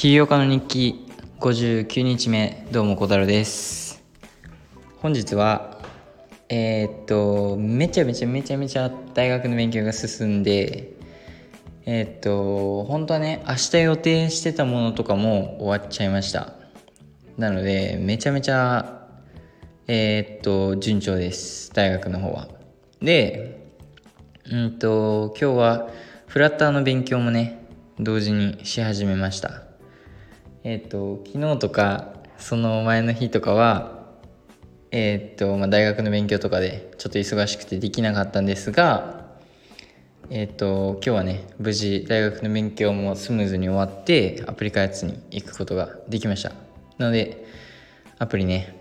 起業家の日記59日目どうも小太郎です。本日はえー、っとめちゃめちゃめちゃめちゃ大学の勉強が進んでえー、っと本当はね明日予定してたものとかも終わっちゃいました。なのでめちゃめちゃえー、っと順調です。大学の方は。でうんと今日はフラッターの勉強もね同時にし始めました。えっ、と昨日とかその前の日とかはえっ、と、まあ、大学の勉強とかでちょっと忙しくてできなかったんですがえっ、と今日はね無事大学の勉強もスムーズに終わってアプリ開発に行くことができました。なのでアプリね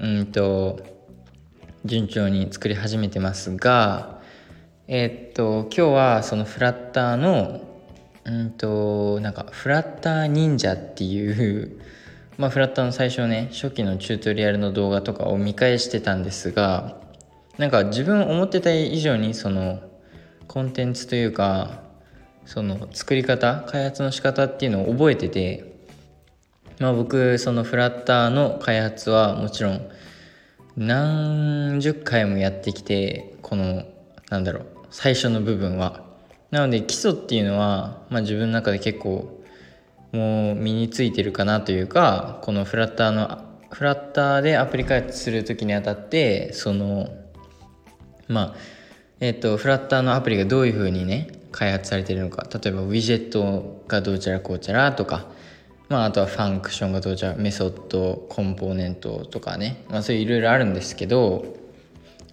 うんと順調に作り始めてますがえっと今日はそのフラッターのうんとなんかフラッター忍者っていう まあフラッターの最初ね初期のチュートリアルの動画とかを見返してたんですがなんか自分思ってた以上にそのコンテンツというかその作り方開発の仕方っていうのを覚えててまあ僕そのフラッターの開発はもちろん何十回もやってきてこのなんだろう最初の部分は。なので基礎っていうのは、まあ、自分の中で結構もう身についてるかなというかこのフラッターのフラッターでアプリ開発する時にあたってそのまあえっ、とフラッターのアプリがどういうふうにね開発されてるのか。例えばウィジェットがどうちゃらこうちゃらとかまあ、あとはファンクションがどうちゃらメソッドコンポーネントとかね、まあ、そういういろいろあるんですけど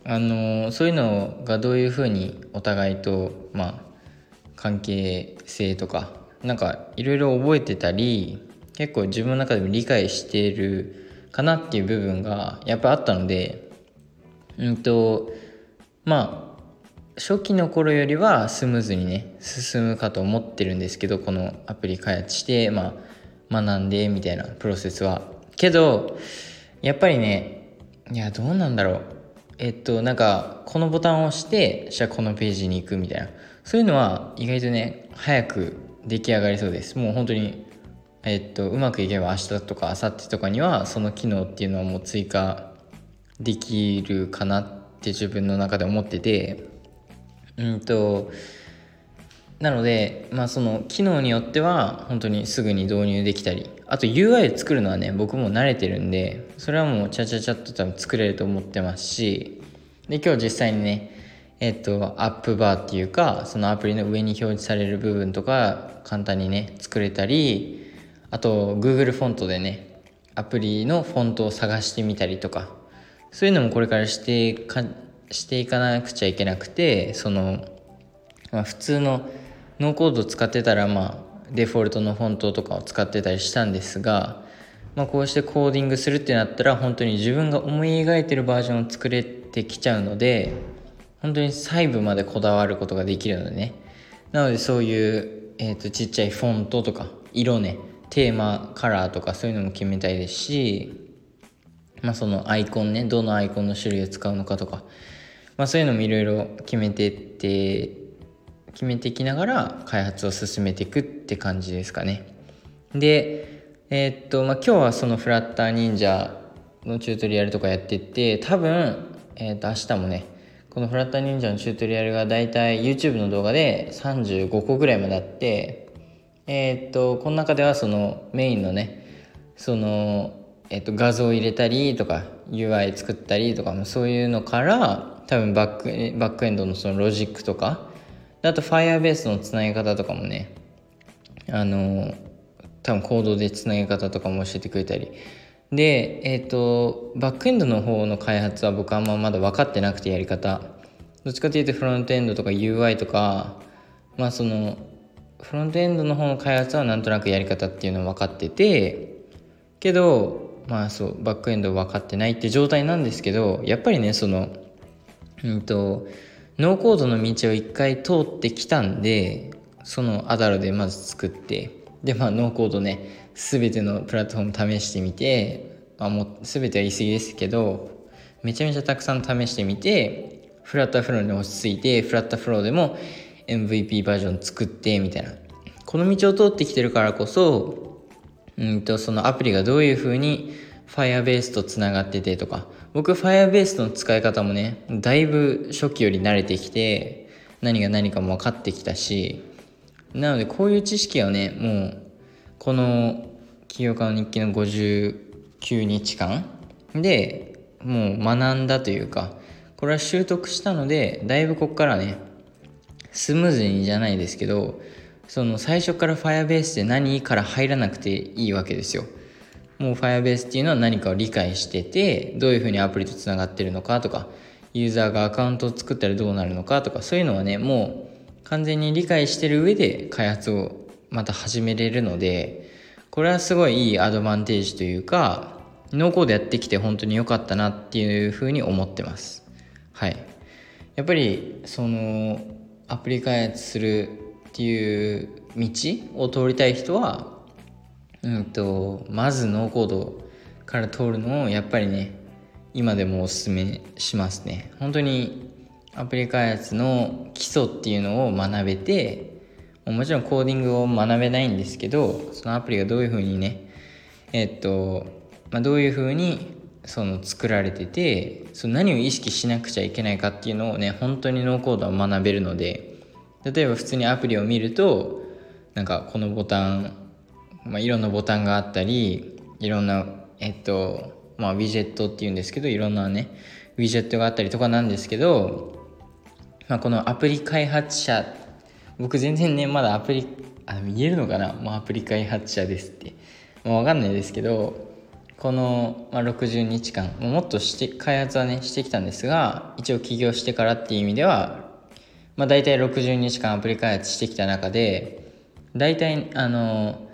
あのそういうのがどういうふうにお互いと、まあ、関係性とかなんかいろいろ覚えてたり結構自分の中でも理解してるかなっていう部分がやっぱあったのでうんとまあ初期の頃よりはスムーズにね進むかと思ってるんですけどこのアプリ開発してまあ学んでみたいなプロセスは。けどやっぱりねいやどうなんだろう。えっとなんかこのボタンを押してじゃあこのページに行くみたいな。そういうのは意外とね早く出来上がりそうです。もう本当にえっとうまくいけば明日とか明後日とかにはその機能っていうのはもう追加できるかなって自分の中で思ってて。うんとなのでまあその機能によっては本当にすぐに導入できたり。あと UI 作るのはね僕も慣れてるんでそれはもうチャチャチャっと多分作れると思ってますし。で今日実際にねえっとアップバーっていうかそのアプリの上に表示される部分とか簡単にね作れたりあと Google フォントでねアプリのフォントを探してみたりとかそういうのもこれからしてかしていかなくちゃいけなくてその、まあ、普通のノーコード使ってたらまあデフォルトのフォントとかを使ってたりしたんですが、まあ、こうしてコーディングするってなったら本当に自分が思い描いてるバージョンを作れてきちゃうので本当に細部までこだわることができるのでねなのでそういう、えーと、ちっちゃいフォントとか色ねテーマカラーとかそういうのも決めたいですし、まあ、そのアイコンねどのアイコンの種類を使うのかとか、まあ、そういうのもいろいろ決めてって決めていきながら開発を進めていくって感じですかね。で、えー、っと、まあ、今日はそのフラッター忍者のチュートリアルとかやってって、多分、えー、っと、明日もね、このフラッター忍者のチュートリアルがだいたい YouTube の動画で35個ぐらいまであって、えー、っと、この中ではそのメインのね、その、えっと、画像を入れたりとか UI 作ったりとかそういうのから多分バックバックエンドのそのロジックとかあと Firebase のつなぎ方とかもねあの多分コードでつなぎ方とかも教えてくれたりでえっ、ー、とバックエンドの方の開発は僕あんままだ分かってなくてやり方。どっちかというとフロントエンドとか UI とかまあそのフロントエンドの方の開発はなんとなくやり方っていうのは分かっててけどまあそうバックエンド分かってないって状態なんですけどやっぱりねそのうんとノーコードの道を一回通ってきたんでそのアダロでまず作ってでまあノーコードね全てのプラットフォーム試してみて、まあ、もう全ては言い過ぎですけどめちゃめちゃたくさん試してみてフラッターフローに落ち着いてフラッターフローでも MVP バージョン作ってみたいな。この道を通ってきてるからこそうんとそのアプリがどういう風に Firebase とつながっててとか。僕 Firebase の使い方もねだいぶ初期より慣れてきて何が何かも分かってきたしなのでこういう知識はねもうこの起業家の日記の59日間でもう学んだというかこれは習得したのでだいぶここからねスムーズにじゃないですけどその最初から Firebase で何から入らなくていいわけですよ。もう Firebase っていうのは何かを理解しててどういうふうにアプリとつながってるのかとかユーザーがアカウントを作ったらどうなるのかとかそういうのはねもう完全に理解してる上で開発をまた始めれるのでこれはすごいいいアドバンテージというかノーコードやってきて本当に良かったなっていうふうに思ってます。はい。やっぱりそのアプリ開発するっていう道を通りたい人はうんとまずノーコードから通るのをやっぱりね今でもおすすめしますね。本当にアプリ開発の基礎っていうのを学べてもちろんコーディングを学べないんですけどそのアプリがどういうふうにねえっと、まあ、どういうふうにその作られててその何を意識しなくちゃいけないかっていうのをね本当にノーコードは学べるので例えば普通にアプリを見るとなんかこのボタン、まあ、いろんなボタンがあったりいろんなえっとまあウィジェットっていうんですけどいろんなねウィジェットがあったりとかなんですけど、まあ、このアプリ開発者僕全然ねまだアプリあ言えるのかな？もうアプリ開発者ですって、まあ、分かんないですけどこの、まあ、60日間もっとして開発はねしてきたんですが一応起業してからっていう意味では、まあ、大体60日間アプリ開発してきた中で大体あの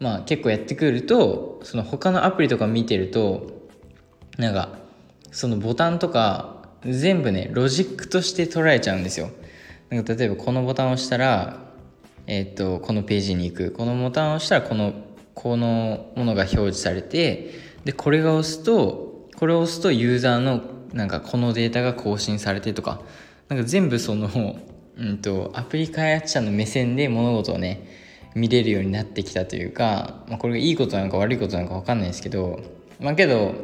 まあ結構やってくるとその他のアプリとか見てるとなんかそのボタンとか全部ねロジックとして捉えちゃうんですよ。なんか例えばこのボタンを押したらえっ、とこのページに行く。このボタンを押したらこのこのものが表示されてでこれが押すとこれを押すとユーザーのなんかこのデータが更新されてとか。なんか全部その、うんと、アプリ開発者の目線で物事をね見れるようになってきたというか、まあ、これがいいことなのか悪いことなのか分かんないですけどまあけど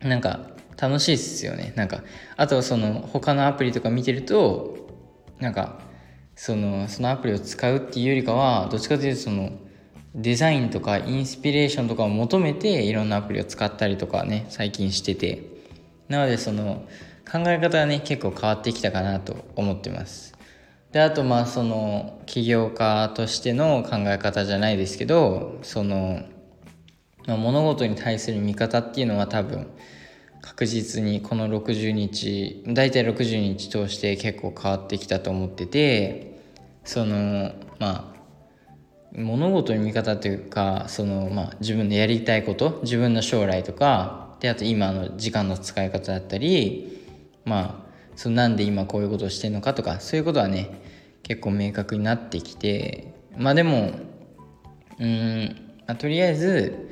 なんか楽しいっすよね。なんかあとはその他のアプリとか見てるとなんかそのそのアプリを使うっていうよりかはどっちかというとそのデザインとかインスピレーションとかを求めていろんなアプリを使ったりとかね最近してて。なのでその考え方はね結構変わってきたかなと思ってます。であとまあその起業家としての考え方じゃないですけどその、まあ、物事に対する見方っていうのは多分確実にこの60日大体60日通して結構変わってきたと思っててそのまあ物事の見方というかその、まあ、自分のやりたいこと自分の将来とかであと今の時間の使い方だったりまあそのなんで今こういうことをしてるのかとかそういうことはね結構明確になってきてまあでもうん、まあ、とりあえず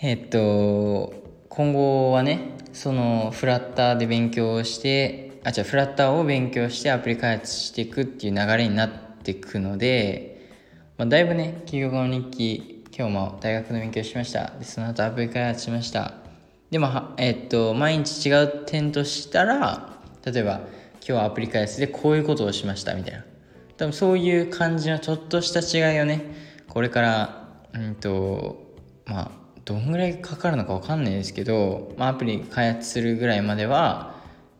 えっと今後はねそのフラッターで勉強してあ違うフラッターを勉強してアプリ開発していくっていう流れになっていくのでまあ、だいぶね、企業の日記、今日も大学の勉強しました。で、その後アプリ開発しました。でも、えっと、毎日違う点としたら、例えば、今日はアプリ開発でこういうことをしましたみたいな。多分そういう感じのちょっとした違いをね、これから、うんと、まあ、どんぐらいかかるのかわかんないですけど、まあ、アプリ開発するぐらいまでは、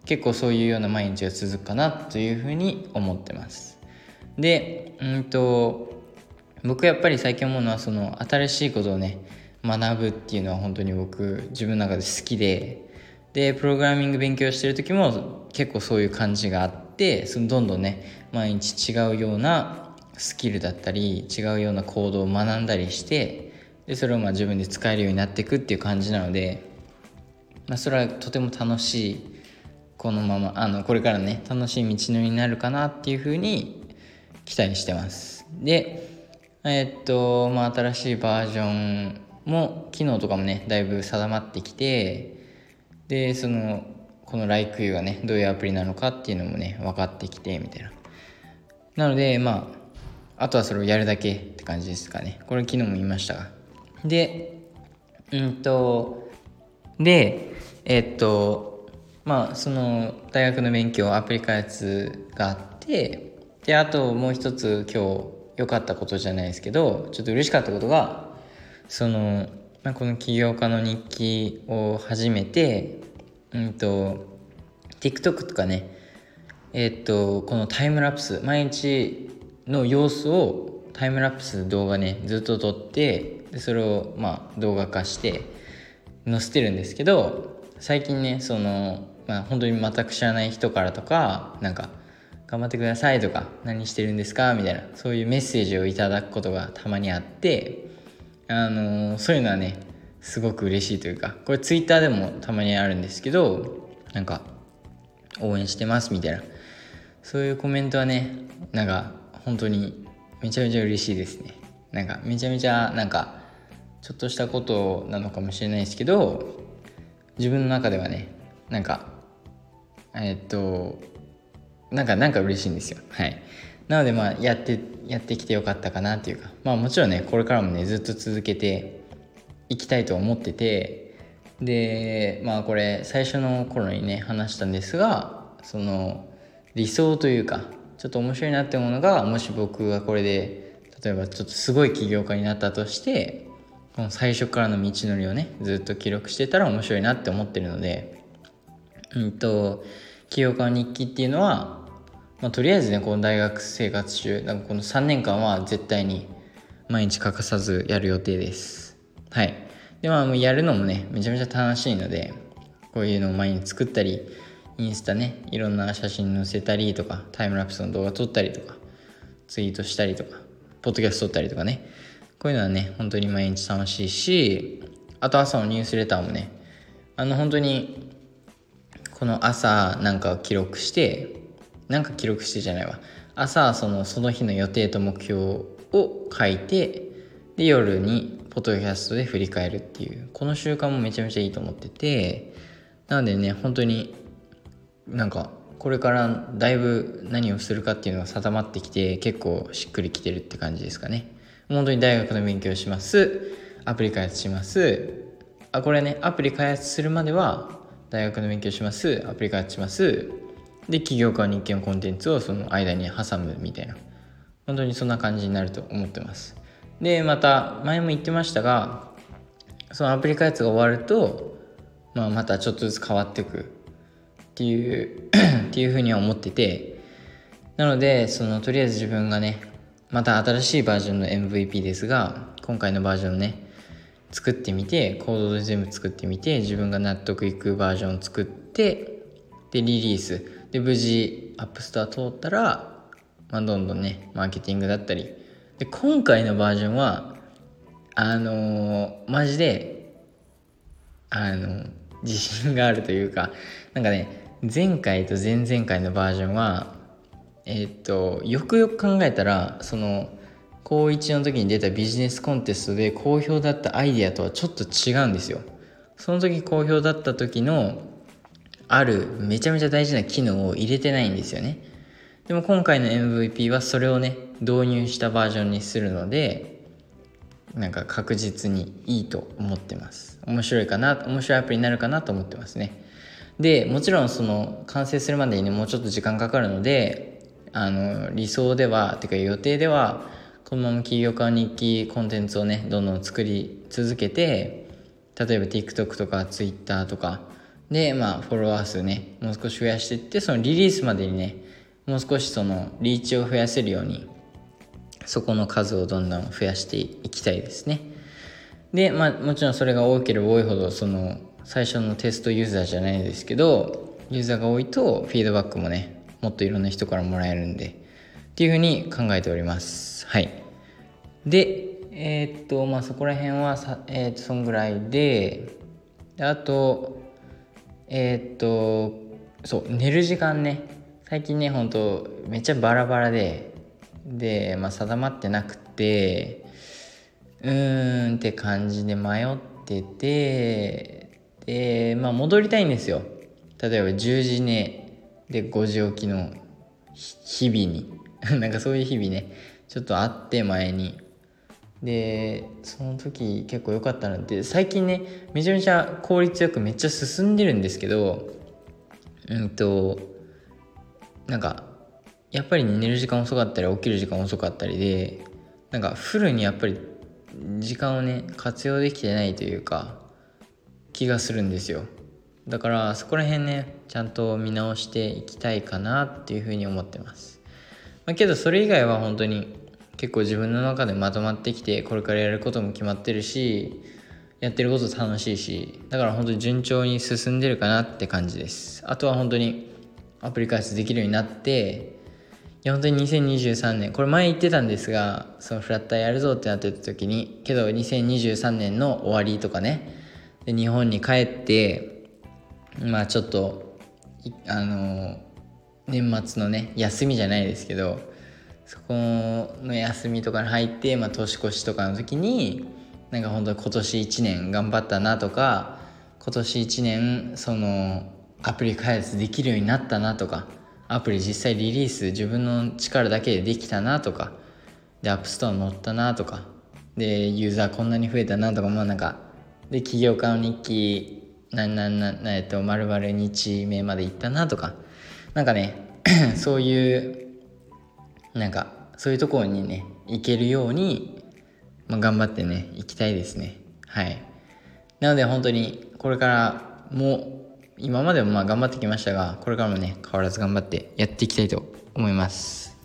結構そういうような毎日が続くかなというふうに思ってます。で、うんと、僕やっぱり最近思うのはその新しいことをね学ぶっていうのは本当に僕自分の中で好きででプログラミング勉強してる時も結構そういう感じがあってそのどんどんね毎日違うようなスキルだったり違うような行動を学んだりしてでそれをまあ自分で使えるようになっていくっていう感じなので、まあ、それはとても楽しいこのままあのこれからね楽しい道のりになるかなっていうふうに期待してますでえっと、まあ、新しいバージョンも、機能とかもね、だいぶ定まってきて、で、その、この LikeU がね、どういうアプリなのかっていうのもね、分かってきて、みたいな。なので、まあ、あとはそれをやるだけって感じですかね。これ昨日も言いましたが。でうんとでえっとまあその大学の勉強アプリ開発があってであともう一つ今日良かったことじゃないですけどちょっと嬉しかったことがその、まあ、この起業家の日記を始めてうんと TikTok とかねえっとこのタイムラプス毎日の様子をタイムラプス動画ねずっと撮ってでそれをまあ動画化して載せてるんですけど最近ねそのまあ本当に全く知らない人からとかなんか「頑張ってください」とか「何してるんですか?」みたいなそういうメッセージをいただくことがたまにあってあのー、そういうのはねすごく嬉しいというかこれツイッターでもたまにあるんですけどなんか応援してますみたいなそういうコメントはねなんか本当にめちゃめちゃ嬉しいですね。なんかめちゃめちゃなんかちょっとしたことなのかもしれないですけど自分の中ではねなんかえ、っとなんかなんか嬉しいんですよ。はい。なのでまあやってやってきてよかったかなっていうか。まあもちろんねこれからもねずっと続けていきたいと思っててでまあこれ最初の頃にね話したんですがその理想というかちょっと面白いなって思うのがもし僕がこれで例えばちょっとすごい起業家になったとしてこの最初からの道のりをねずっと記録してたら面白いなって思ってるのでうんと起業家の日記っていうのは、まあ、とりあえずねこの大学生活中なんかこの3年間は絶対に毎日欠かさずやる予定です。はい。でまあやるのもねめちゃめちゃ楽しいのでこういうのを毎日作ったりインスタねいろんな写真載せたりとかタイムラプスの動画撮ったりとかツイートしたりとかポッドキャスト撮ったりとかね。こういうのはね本当に毎日楽しいしあと朝のニュースレターもねあの本当にこの朝なんか記録してなんか記録してじゃないわ。朝そのその日の予定と目標を書いてで夜にポッドキャストで振り返るっていうこの習慣もめちゃめちゃいいと思っててなのでね本当になんかこれからだいぶ何をするかっていうのが定まってきて結構しっくりきてるって感じですかね。本当に大学の勉強します。アプリ開発します。あこれねアプリ開発するまでは大学の勉強します。アプリ開発します。で起業家日記のコンテンツをその間に挟むみたいな。本当にそんな感じになると思ってます。でまた前も言ってましたがそのアプリ開発が終わると、まあ、またちょっとずつ変わっていくっていう っていうふうには思っててなのでそのとりあえず自分がねまた新しいバージョンの MVP ですが今回のバージョンね作ってみてコードで全部作ってみて自分が納得いくバージョンを作ってでリリース。で無事アップストア通ったら、まあ、どんどんねマーケティングだったり。で今回のバージョンはあのー、マジであの自信があるというかなんかね前回と前々回のバージョンはえ、っとよくよく考えたらその高1の時に出たビジネスコンテストで好評だったアイデアとはちょっと違うんですよ。その時好評だった時のあるめちゃめちゃ大事な機能を入れてないんですよね。でも今回の MVP はそれをね導入したバージョンにするのでなんか確実にいいと思ってます。面白いかな面白いアプリになるかなと思ってますね。でもちろんその完成するまでにねもうちょっと時間かかるのであの理想ではてか予定ではこのまま起業家日記コンテンツをねどんどん作り続けて例えば TikTok とか Twitter とかでまあフォロワー数ねもう少し増やしていってそのリリースまでにねもう少しそのリーチを増やせるようにそこの数をどんどん増やしていきたいですね。でまあもちろんそれが多ければ多いほどその最初のテストユーザーじゃないですけどユーザーが多いとフィードバックもねもっといろんな人からもらえるんでっていうふうに考えております。はい。でえー、っとまあそこら辺はさえー、っとそんぐらいであとえー、っとそう寝る時間ね。最近ねほんとめっちゃバラバラででまあ定まってなくてうーんって感じで迷っててでまあ戻りたいんですよ。例えば10時寝。で5時起きの日々に。なんかそういう日々ね。ちょっとあって前に。でその時結構良かったなって最近ねめちゃめちゃ効率よくめっちゃ進んでるんですけどうんとなんかやっぱり寝る時間遅かったり起きる時間遅かったりでなんかフルにやっぱり時間をね活用できてないというか気がするんですよ。だからそこら辺ねちゃんと見直していきたいかなっていうふうに思ってます、まあ、けどそれ以外は本当に結構自分の中でまとまってきてこれからやることも決まってるしやってること楽しいしだから本当に順調に進んでるかなって感じです。あとは本当にアプリ開発できるようになっていや本当に2023年これ前言ってたんですがそのフラッターやるぞってなってた時にけど2023年の終わりとかねで日本に帰ってまあちょっとあの年末のね休みじゃないですけどそこの休みとかに入って、まあ、年越しとかの時になんか本当に今年1年頑張ったなとか今年1年そのアプリ開発できるようになったなとかアプリ実際リリース自分の力だけでできたなとかでアップストア乗ったなとかでユーザーこんなに増えたなとかまあなんかで起業家の日記なんなんなえっと丸々日目まで行ったなとかなんかね そういうなんかそういうところにね行けるように、まあ、頑張ってね行きたいですね。はい。なので本当にこれからも今までもまあ頑張ってきましたがこれからもね変わらず頑張ってやっていきたいと思います。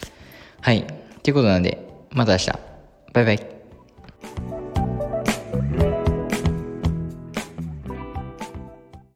はい。ということなんでまた明日。バイバイ。